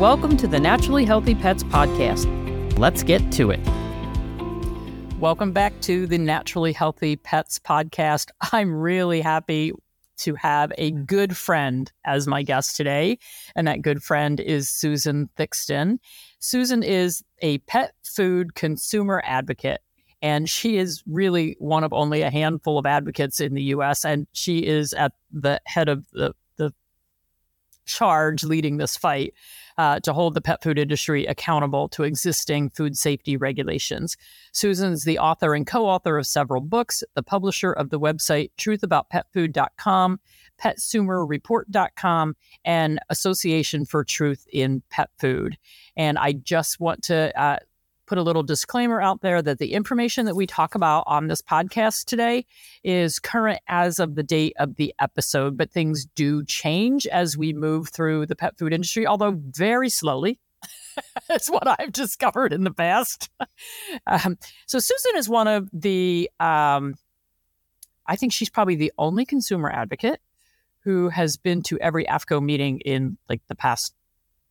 Welcome to the Naturally Healthy Pets Podcast. Let's get to it. Welcome back to the Naturally Healthy Pets Podcast. I'm really happy to have a good friend as my guest today. And that good friend is Susan Thixton. Susan is a pet food consumer advocate. And she is really one of only a handful of advocates in the US. And she is at the head of the, the charge leading this fight uh, to hold the pet food industry accountable to existing food safety regulations. Susan's the author and co author of several books, the publisher of the website truthaboutpetfood.com, petsumerreport.com, and Association for Truth in Pet Food. And I just want to uh, put a little disclaimer out there that the information that we talk about on this podcast today is current as of the date of the episode, but things do change as we move through the pet food industry, although very slowly. That's what I've discovered in the past. um, so, Susan is one of the, um, I think she's probably the only consumer advocate who has been to every AAFCO meeting in like the past,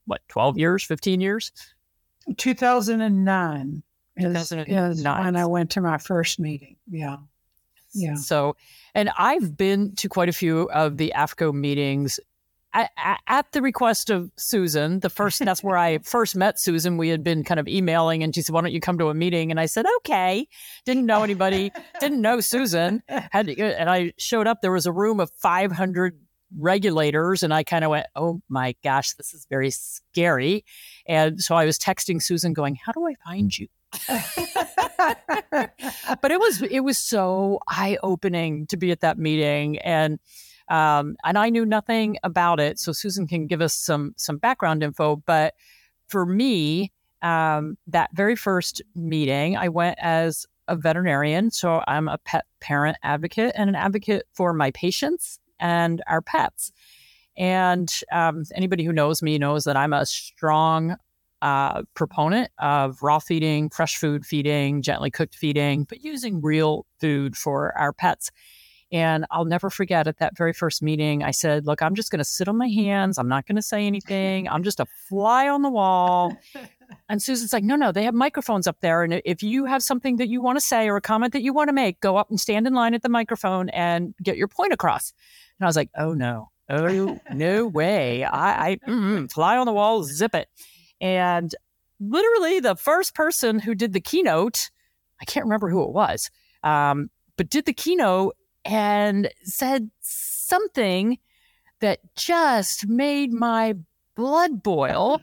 what, 12 years, 15 years? 2009 is, is when I went to my first meeting. Yeah. Yeah. So, and I've been to quite a few of the AAFCO meetings at, at, the request of Susan. The first, that's where I first met Susan. We had been kind of emailing and she said, why don't you come to a meeting? And I said, okay. Didn't know anybody, didn't know Susan. Had and I showed up. There was a room of 500 regulators and I kind of went, "Oh my gosh, this is very scary." And so I was texting Susan going, "How do I find you?" but it was it was so eye-opening to be at that meeting and um, and I knew nothing about it, so Susan can give us some some background info. But for me, um, that very first meeting, I went as a veterinarian, so I'm a pet parent advocate and an advocate for my patients and our pets. And um, anybody who knows me knows that I'm a strong uh, proponent of raw feeding, fresh food feeding, gently cooked feeding, but using real food for our pets. And I'll never forget at that very first meeting, I said, Look, I'm just going to sit on my hands. I'm not going to say anything. I'm just a fly on the wall. And Susan's like, No, no, they have microphones up there. And if you have something that you want to say or a comment that you want to make, go up and stand in line at the microphone and get your point across. And I was like, oh no, oh no way. I, I mm, fly on the wall, zip it. And literally the first person who did the keynote, I can't remember who it was, um, but did the keynote and said something that just made my blood boil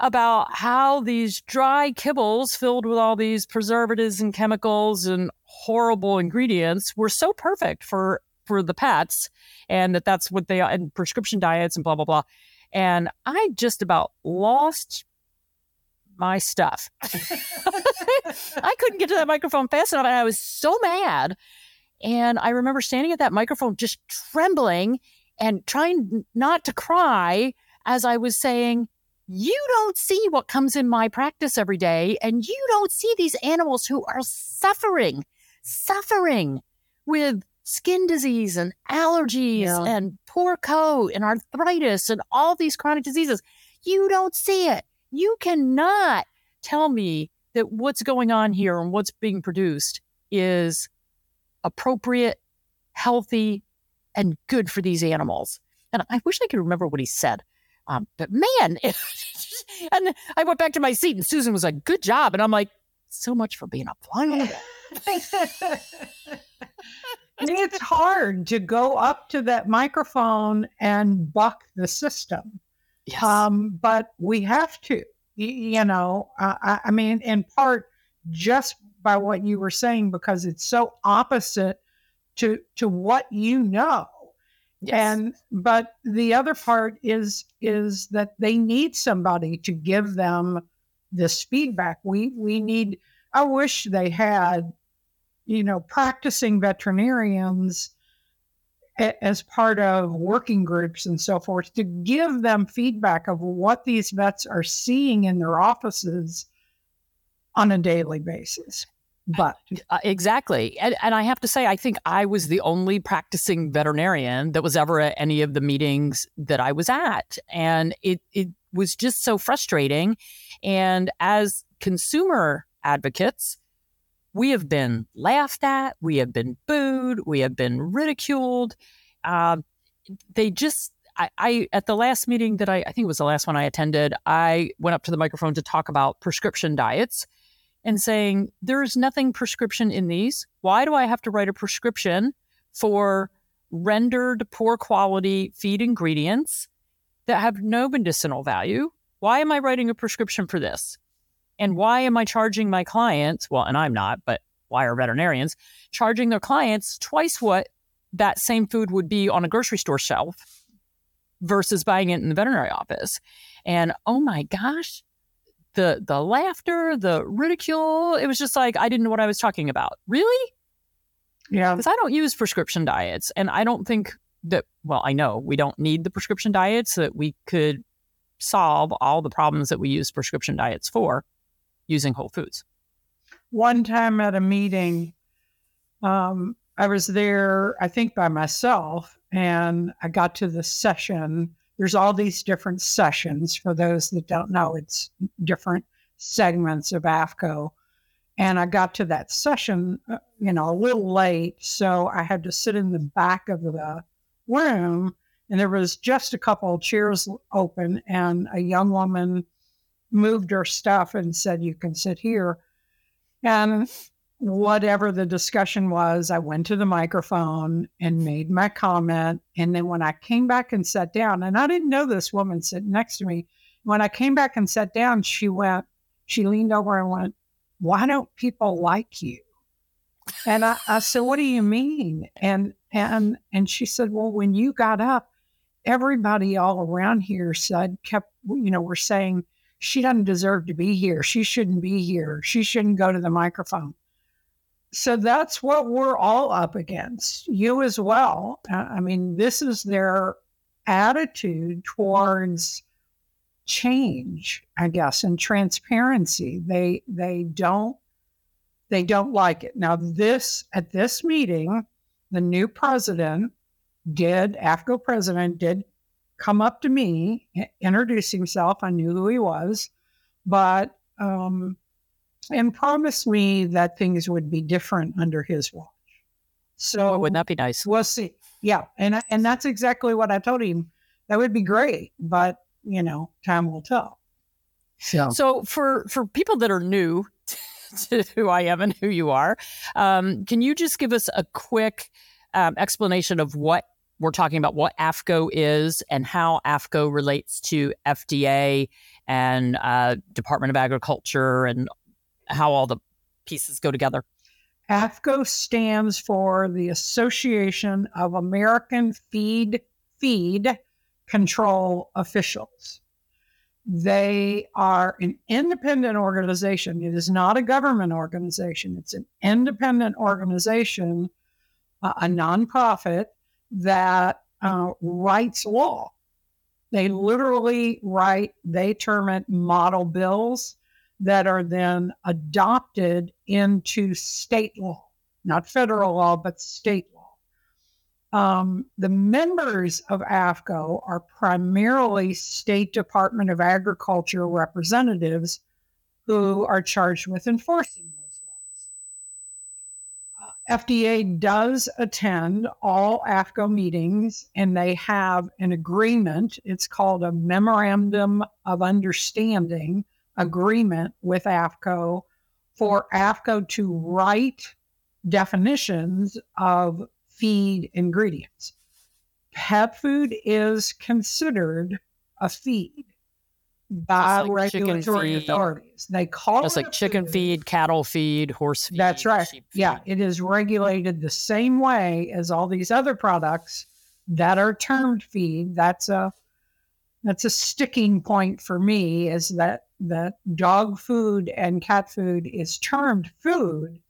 about how these dry kibbles filled with all these preservatives and chemicals and horrible ingredients were so perfect for for the pets and that that's what they are and prescription diets and blah blah blah. And i just about lost my stuff. I couldn't get to that microphone fast enough and i was so mad. And i remember standing at that microphone just trembling and trying not to cry as i was saying you don't see what comes in my practice every day and you don't see these animals who are suffering suffering with skin disease and allergies yeah. and poor coat and arthritis and all these chronic diseases. You don't see it. You cannot tell me that what's going on here and what's being produced is appropriate, healthy, and good for these animals. And I wish I could remember what he said. Um, but man, and I went back to my seat and Susan was like, good job. And I'm like, so much for being a fly on the wall. it's hard to go up to that microphone and buck the system. Yes. Um, but we have to, you know, uh, I, I mean, in part just by what you were saying, because it's so opposite to to what you know. Yes. And but the other part is is that they need somebody to give them this feedback. We we need I wish they had you know, practicing veterinarians as part of working groups and so forth to give them feedback of what these vets are seeing in their offices on a daily basis. But uh, exactly. And, and I have to say, I think I was the only practicing veterinarian that was ever at any of the meetings that I was at. And it, it was just so frustrating. And as consumer advocates, we have been laughed at, we have been booed, we have been ridiculed. Uh, they just, I, I, at the last meeting that I, I think it was the last one I attended, I went up to the microphone to talk about prescription diets and saying, there's nothing prescription in these. Why do I have to write a prescription for rendered poor quality feed ingredients that have no medicinal value? Why am I writing a prescription for this? And why am I charging my clients? Well, and I'm not, but why are veterinarians charging their clients twice what that same food would be on a grocery store shelf versus buying it in the veterinary office? And oh my gosh, the the laughter, the ridicule, it was just like I didn't know what I was talking about. Really? Yeah. Because I don't use prescription diets and I don't think that well, I know we don't need the prescription diets that we could solve all the problems that we use prescription diets for using whole foods. One time at a meeting, um, I was there, I think by myself, and I got to the session. There's all these different sessions. For those that don't know, it's different segments of AAFCO. And I got to that session, uh, you know, a little late. So I had to sit in the back of the room, and there was just a couple of chairs open, and a young woman moved her stuff and said, You can sit here. And whatever the discussion was, I went to the microphone and made my comment. And then when I came back and sat down, and I didn't know this woman sitting next to me, when I came back and sat down, she went, she leaned over and went, Why don't people like you? And I, I said, What do you mean? And and and she said, Well, when you got up, everybody all around here said, kept, you know, were saying, she doesn't deserve to be here. She shouldn't be here. She shouldn't go to the microphone. So that's what we're all up against. You as well. I mean, this is their attitude towards change, I guess, and transparency. They they don't they don't like it. Now this at this meeting, the new president did AAFCO president did come up to me, introduce himself. I knew who he was, but um, and promised me that things would be different under his watch. So oh, wouldn't that be nice? We'll see. Yeah, and and that's exactly what I told him. That would be great, but you know, time will tell. So, so for for people that are new to who I am and who you are, um, can you just give us a quick um, explanation of what we're talking about what AAFCO is and how AAFCO relates to FDA and uh, Department of Agriculture and how all the pieces go together. AAFCO stands for the Association of American Feed Feed Control Officials. They are an independent organization. It is not a government organization. It's an independent organization, uh, a nonprofit that uh, writes law. They literally write, they term it model bills that are then adopted into state law, not federal law, but state law. Um, the members of AAFCO are primarily State Department of Agriculture representatives who are charged with enforcing those laws. Uh, FDA does attend all AAFCO meetings and they have an agreement. It's called a Memorandum of Understanding agreement with AAFCO for mm-hmm. AAFCO to write definitions of feed ingredients. Pet food is considered a feed by like regulatory authorities. They call it's it like chicken food. feed, cattle feed, horse feed. That's right. Yeah, it is regulated the same way as all these other products that are termed feed. That's a that's a sticking point for me is that that dog food and cat food is termed food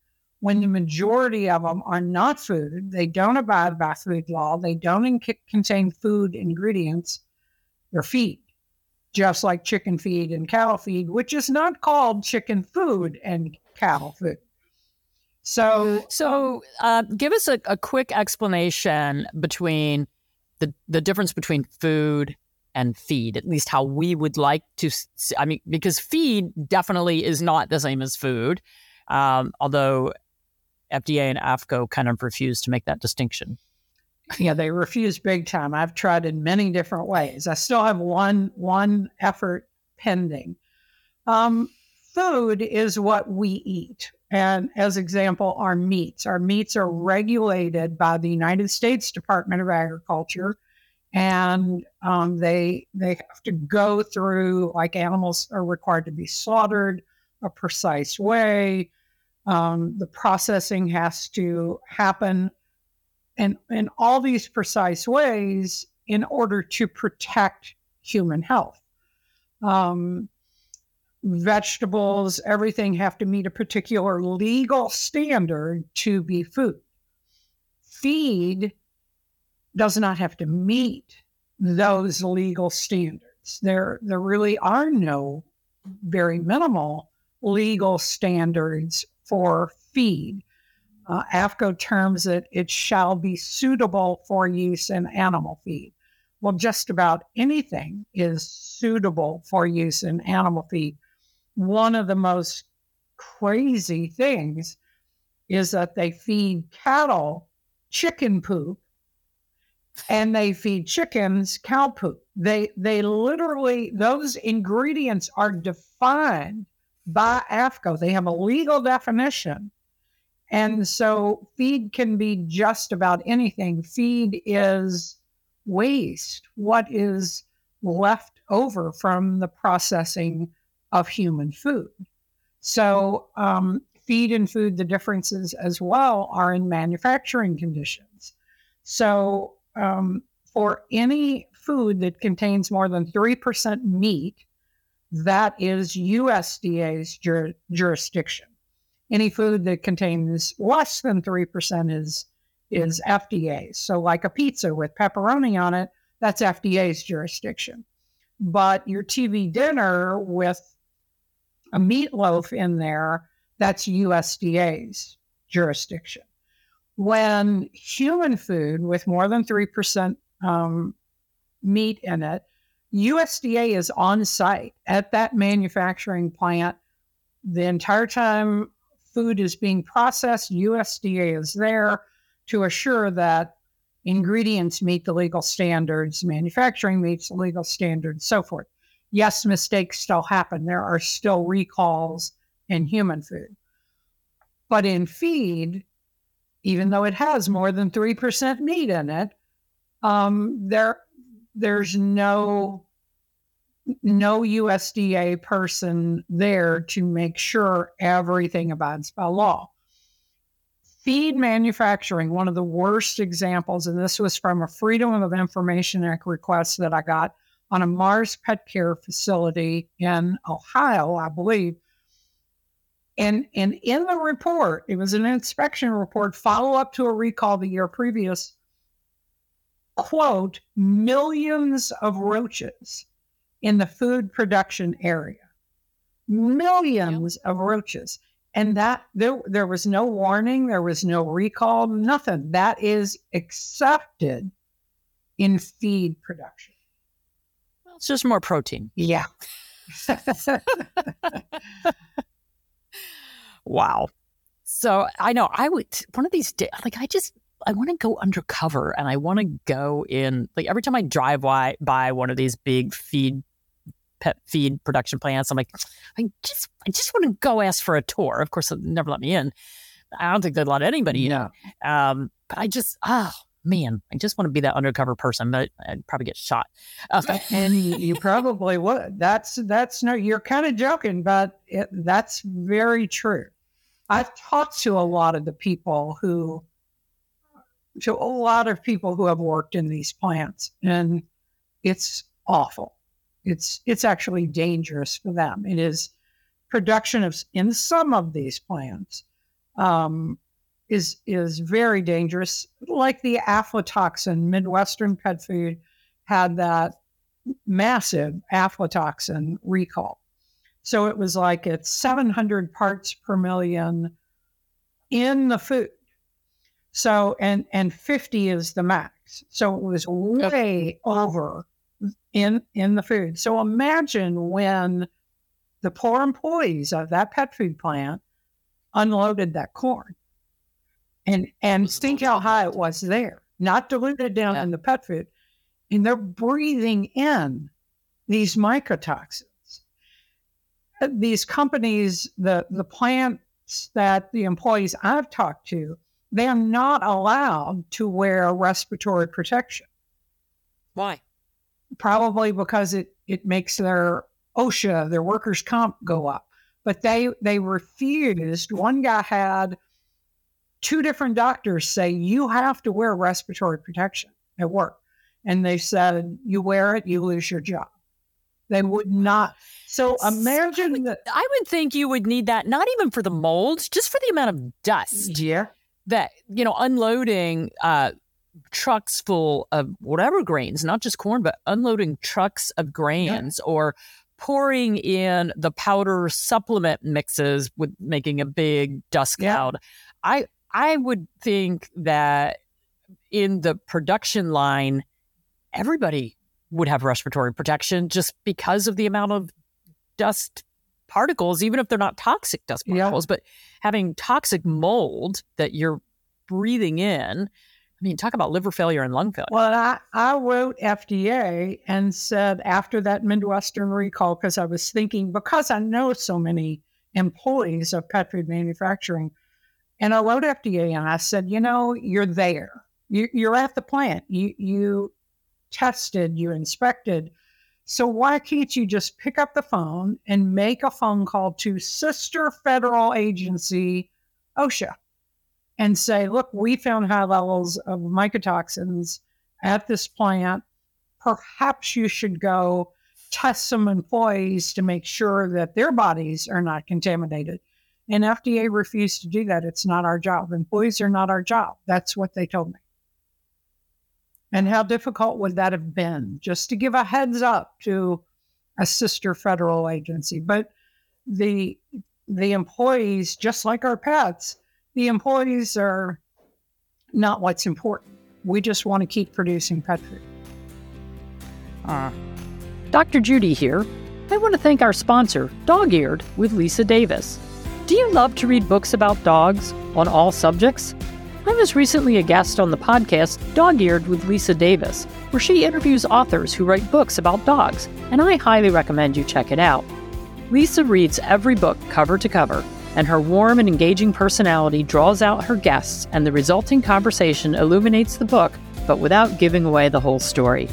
when the majority of them are not food. They don't abide by food law. They don't in- contain food ingredients. They're feed just like chicken feed and cattle feed, which is not called chicken food and cattle food. So, so uh, give us a, a quick explanation between the the difference between food and feed, at least how we would like to. I mean, because feed definitely is not the same as food, um, although FDA and AAFCO kind of refuse to make that distinction. Yeah, they refuse big time. I've tried in many different ways. I still have one one effort pending. Um, food is what we eat. And as example, our meats. Our meats are regulated by the United States Department of Agriculture and um, they they have to go through like animals are required to be slaughtered a precise way. Um, the processing has to happen in in all these precise ways in order to protect human health. Um, vegetables, everything have to meet a particular legal standard to be food. Feed does not have to meet those legal standards. There, there really are no very minimal legal standards for feed. Uh, AAFCO terms it, it shall be suitable for use in animal feed. Well, just about anything is suitable for use in animal feed. One of the most crazy things is that they feed cattle chicken poop and they feed chickens cow poop. They they literally those ingredients are defined by AAFCO. They have a legal definition. And so feed can be just about anything. Feed is waste, what is left over from the processing of human food. So, um, feed and food, the differences as well are in manufacturing conditions. So, um, for any food that contains more than 3% meat, that is USDA's jur- jurisdiction. Any food that contains less than 3% is, is FDA. So, like a pizza with pepperoni on it, that's FDA's jurisdiction. But your TV dinner with a meatloaf in there, that's USDA's jurisdiction when human food with more than 3% um, meat in it, USDA is on site at that manufacturing plant the entire time food is being processed. USDA is there to assure that ingredients meet the legal standards, manufacturing meets the legal standards, so forth. Yes, mistakes still happen. There are still recalls in human food. But in feed, even though it has more than 3% meat in it, um, there, there's no, no USDA person there to make sure everything abides by law. Feed manufacturing, one of the worst examples, and this was from a Freedom of Information Act request that I got on a Mars Pet Care facility in Ohio, I believe, and, and in the report, it was an inspection report, follow up to a recall the year previous, quote, millions of roaches in the food production area. Millions yep. of roaches. And that there, there was no warning, there was no recall, nothing. That is accepted in feed production. Well, it's just more protein. Yeah. Wow. So I know I would one of these days, like I just I want to go undercover and I want to go in like every time I drive by, by one of these big feed pet feed production plants, I'm like, I just I just want to go ask for a tour. Of course, they'll never let me in. I don't think they'd let anybody in. Um, but I just oh man, I just want to be that undercover person, but I'd probably get shot. Uh, and you probably would. That's that's no. You're kind of joking, but it, that's very true. I've talked to a lot of the people who, to a lot of people who have worked in these plants, and it's awful. It's it's actually dangerous for them. It is production of in some of these plants um, is is very dangerous. Like the aflatoxin, Midwestern Pet Food had that massive aflatoxin recall. So it was like it's 700 parts per million in the food. So and and 50 is the max. So it was way over in in the food. So imagine when the poor employees of that pet food plant unloaded that corn. And and think how high it was there, not diluted down yeah. in the pet food. And they're breathing in these mycotoxins. These companies, the the plants that the employees I've talked to, they're not allowed to wear respiratory protection. Why? Probably because it, it makes their OSHA, their workers' comp go up. But they they refused. One guy had two different doctors say you have to wear respiratory protection at work. And they said, you wear it, you lose your job. They would not. So imagine I would, that. I would think you would need that, not even for the molds, just for the amount of dust. Yeah. That, you know, unloading uh, trucks full of whatever grains, not just corn, but unloading trucks of grains yeah. or pouring in the powder supplement mixes with making a big dust cloud. Yeah. I I would think that in the production line, everybody would have respiratory protection just because of the amount of dust particles, even if they're not toxic dust particles, yeah. but having toxic mold that you're breathing in. I mean, talk about liver failure and lung failure. Well, I, I wrote FDA and said after that Midwestern recall, because I was thinking, because I know so many employees of pet food manufacturing, and I wrote FDA and I said, you know, you're there. You, you're at the plant. You, you tested, you inspected. So why can't you just pick up the phone and make a phone call to sister federal agency OSHA and say, look, we found high levels of mycotoxins at this plant. Perhaps you should go test some employees to make sure that their bodies are not contaminated. And FDA refused to do that. It's not our job. Employees are not our job. That's what they told me. And how difficult would that have been just to give a heads up to a sister federal agency? But the the employees, just like our pets, the employees are not what's important. We just want to keep producing pet food. Uh. Dr. Judy here. I want to thank our sponsor, Dog Eared, with Lisa Davis. Do you love to read books about dogs on all subjects? I was recently a guest on the podcast Dog Eared with Lisa Davis, where she interviews authors who write books about dogs, and I highly recommend you check it out. Lisa reads every book cover to cover, and her warm and engaging personality draws out her guests, and the resulting conversation illuminates the book, but without giving away the whole story.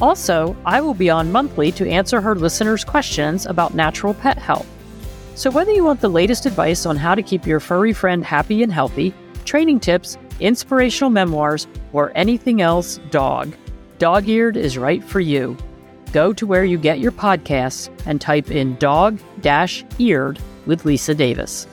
Also, I will be on monthly to answer her listeners' questions about natural pet health. So, whether you want the latest advice on how to keep your furry friend happy and healthy, training tips, inspirational memoirs, or anything else dog, Dog Eared is right for you. Go to where you get your podcasts and type in dog eared with Lisa Davis.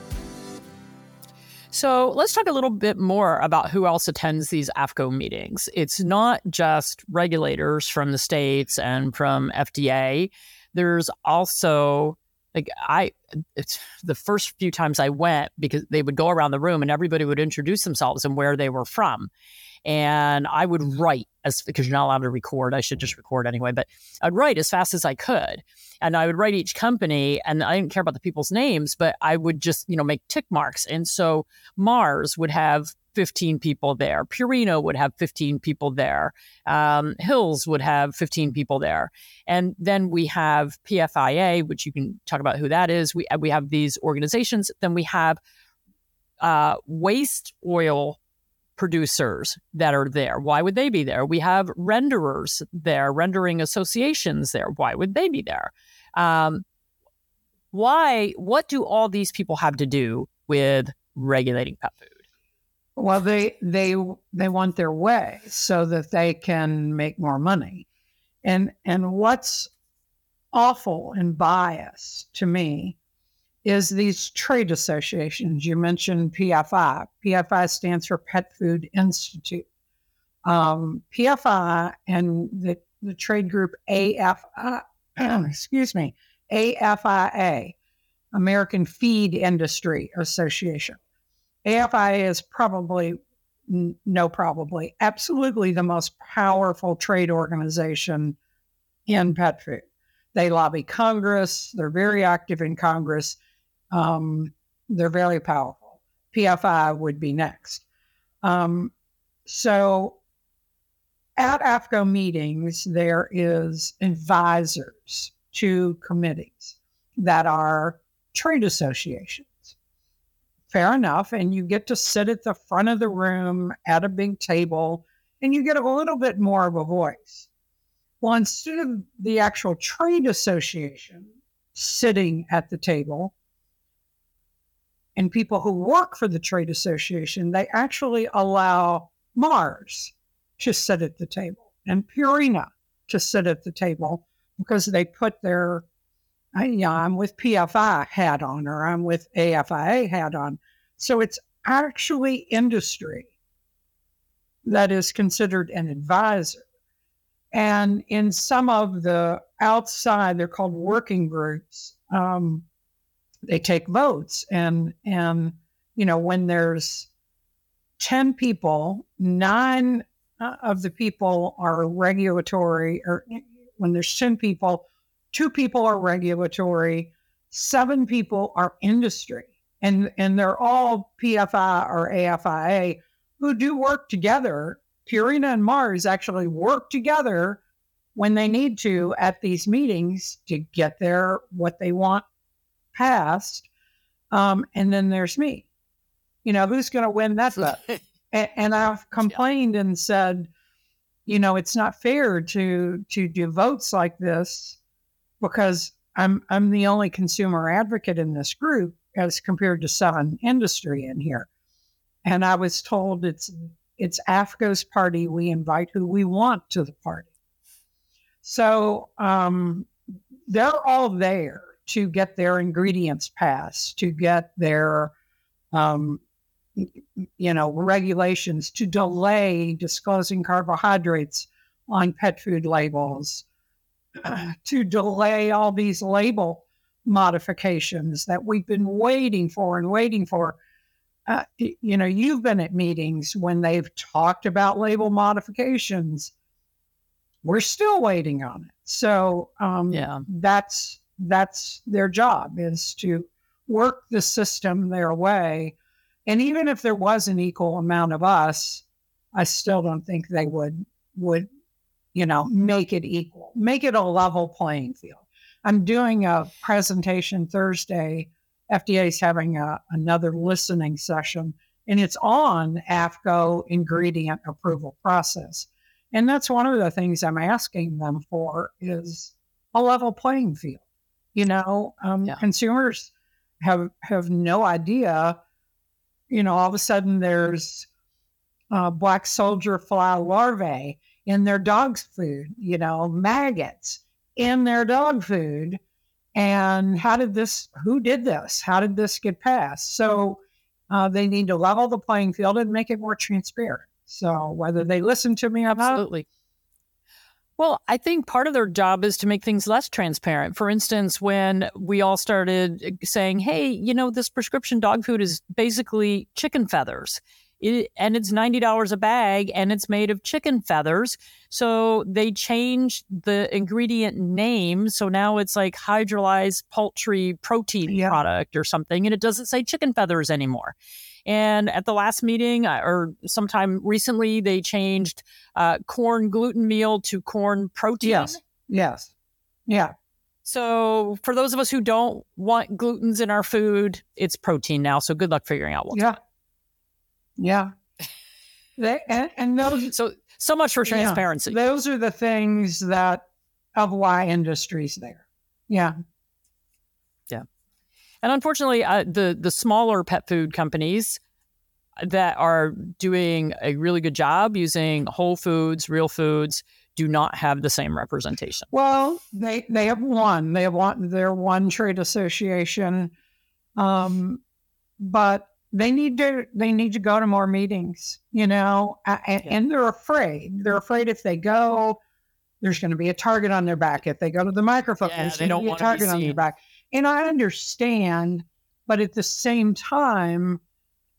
So let's talk a little bit more about who else attends these AAFCO meetings. It's not just regulators from the states and from FDA. There's also like I, it's the first few times I went because they would go around the room and everybody would introduce themselves and where they were from. And I would write as because you're not allowed to record. I should just record anyway, but I'd write as fast as I could. And I would write each company and I didn't care about the people's names, but I would just, you know, make tick marks. And so Mars would have 15 people there. Purina would have 15 people there. Um, Hills would have 15 people there. And then we have PFIA, which you can talk about who that is. We, we have these organizations. Then we have uh, waste oil producers that are there. Why would they be there? We have renderers there, rendering associations there. Why would they be there? Um, why? What do all these people have to do with regulating pet food? Well, they they they want their way so that they can make more money. And and what's awful and biased to me is these trade associations. You mentioned PFI. PFI stands for Pet Food Institute. Um, PFI and the, the trade group AFI, excuse me, AFIA, American Feed Industry Association. AFI is probably, no, probably, absolutely the most powerful trade organization in pet food. They lobby Congress. They're very active in Congress. Um, they're very powerful. PFI would be next. Um, so at AAFCO meetings, there is advisors to committees that are trade associations. Fair enough. And you get to sit at the front of the room at a big table and you get a little bit more of a voice. Well, instead of the actual trade association sitting at the table and people who work for the trade association, they actually allow Mars to sit at the table and Purina to sit at the table because they put their, yeah, I'm with PFI hat on or I'm with AFIA hat on. So it's actually industry that is considered an advisor. And in some of the outside, they're called working groups. Um, they take votes, and and you know when there's ten people, nine uh, of the people are regulatory, or when there's ten people, two people are regulatory, seven people are industry, and and they're all PFI or AFIA who do work together. Purina and Mars actually work together when they need to at these meetings to get their what they want passed. Um, and then there's me. You know, who's going to win that bet? and, and, I've complained yeah. and said, you know, it's not fair to to do votes like this because I'm I'm the only consumer advocate in this group as compared to some industry in here. And I was told it's it's AAFCO's party. We invite who we want to the party. So um, they're all there to get their ingredients passed, to get their um, you know regulations to delay disclosing carbohydrates on pet food labels, uh, to delay all these label modifications that we've been waiting for and waiting for uh, you know, you've been at meetings when they've talked about label modifications. We're still waiting on it. So um, yeah, that's that's their job is to work the system their way. And even if there was an equal amount of us, I still don't think they would would you know make it equal, make it a level playing field. I'm doing a presentation Thursday FDA is having a, another listening session, and it's on AAFCO ingredient approval process. And that's one of the things I'm asking them for is a level playing field. You know, um, yeah. consumers have have no idea. You know, all of a sudden there's uh, black soldier fly larvae in their dog's food. You know, maggots in their dog food. And how did this who did this? How did this get passed? So uh, they need to level the playing field and make it more transparent. So whether they listen to me absolutely. Well, I think part of their job is to make things less transparent. For instance, when we all started saying, hey, you know, this prescription dog food is basically chicken feathers. It, and it's $90 a bag and it's made of chicken feathers. So they changed the ingredient name. So now it's like hydrolyzed poultry protein yeah. product or something. And it doesn't say chicken feathers anymore. And at the last meeting uh, or sometime recently, they changed uh, corn gluten meal to corn protein. Yes. Yes. Yeah. So for those of us who don't want glutens in our food, it's protein now. So good luck figuring out what. Yeah. Yeah. They, and, and those so so much for transparency. Yeah, those are the things that of why industry's there. Yeah. Yeah. And unfortunately, uh, the the smaller pet food companies that are doing a really good job using whole foods, real foods, do not have the same representation. Well, they they have one. They have one. They're one trade association, um, but they need to they need to go to more meetings you know and, yeah. and they're afraid they're afraid if they go there's going to be a target on their back if they go to the microphone yeah, there's going to be a target on their back and i understand but at the same time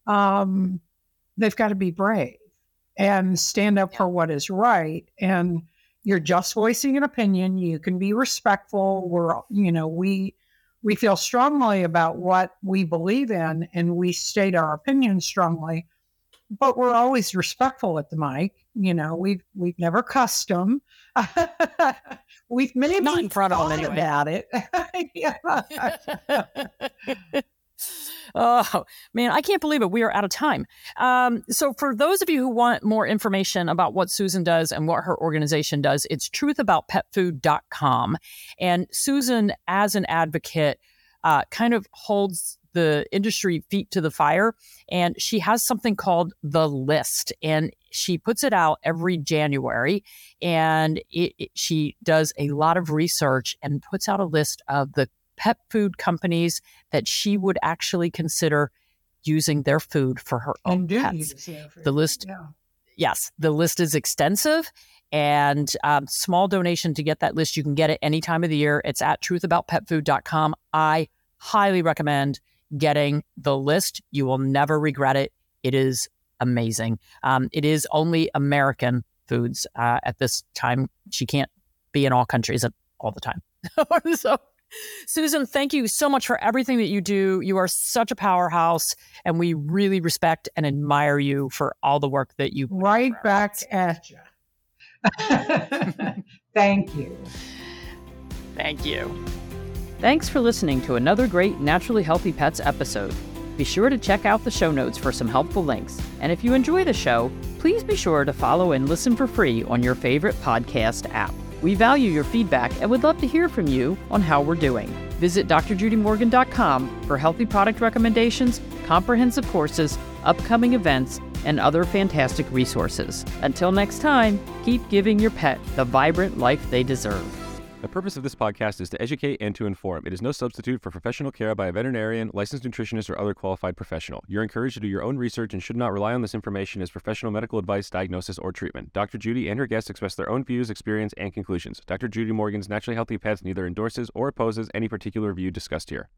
um, they've got to be brave and stand up yeah. for what is right and you're just voicing an opinion. You can be respectful. We're, you know, we we feel strongly about what we believe in and we state our opinions strongly, but we're always respectful at the mic. You know, we've we've never cussed them. we've maybe not in front of them anyway. about it. oh man, I can't believe it. We are out of time. Um, so, for those of you who want more information about what Susan does and what her organization does, it's truthaboutpetfood.com. And Susan, as an advocate, uh, kind of holds the industry feet to the fire. And she has something called the list, and she puts it out every January. And it, it, she does a lot of research and puts out a list of the pet food companies that she would actually consider using their food for her own pets. The list, yeah. yes, the list is extensive and um, small donation to get that list. You can get it any time of the year. It's at truthaboutpetfood.com. I highly recommend getting the list. You will never regret it. It is amazing. Um, it is only American foods uh, at this time. She can't be in all countries all the time. so Susan, thank you so much for everything that you do. You are such a powerhouse, and we really respect and admire you for all the work that you right back at you. thank you. Thank you. Thanks for listening to another great Naturally Healthy Pets episode. Be sure to check out the show notes for some helpful links. And if you enjoy the show, please be sure to follow and listen for free on your favorite podcast app. We value your feedback and would love to hear from you on how we're doing. Visit drjudymorgan.com for healthy product recommendations, comprehensive courses, upcoming events, and other fantastic resources. Until next time, keep giving your pet the vibrant life they deserve. The purpose of this podcast is to educate and to inform. It is no substitute for professional care by a veterinarian, licensed nutritionist, or other qualified professional. You're encouraged to do your own research and should not rely on this information as professional medical advice, diagnosis, or treatment. Dr. Judy and her guests express their own views, experience, and conclusions. Dr. Judy Morgan's Naturally Healthy Pets neither endorses or opposes any particular view discussed here.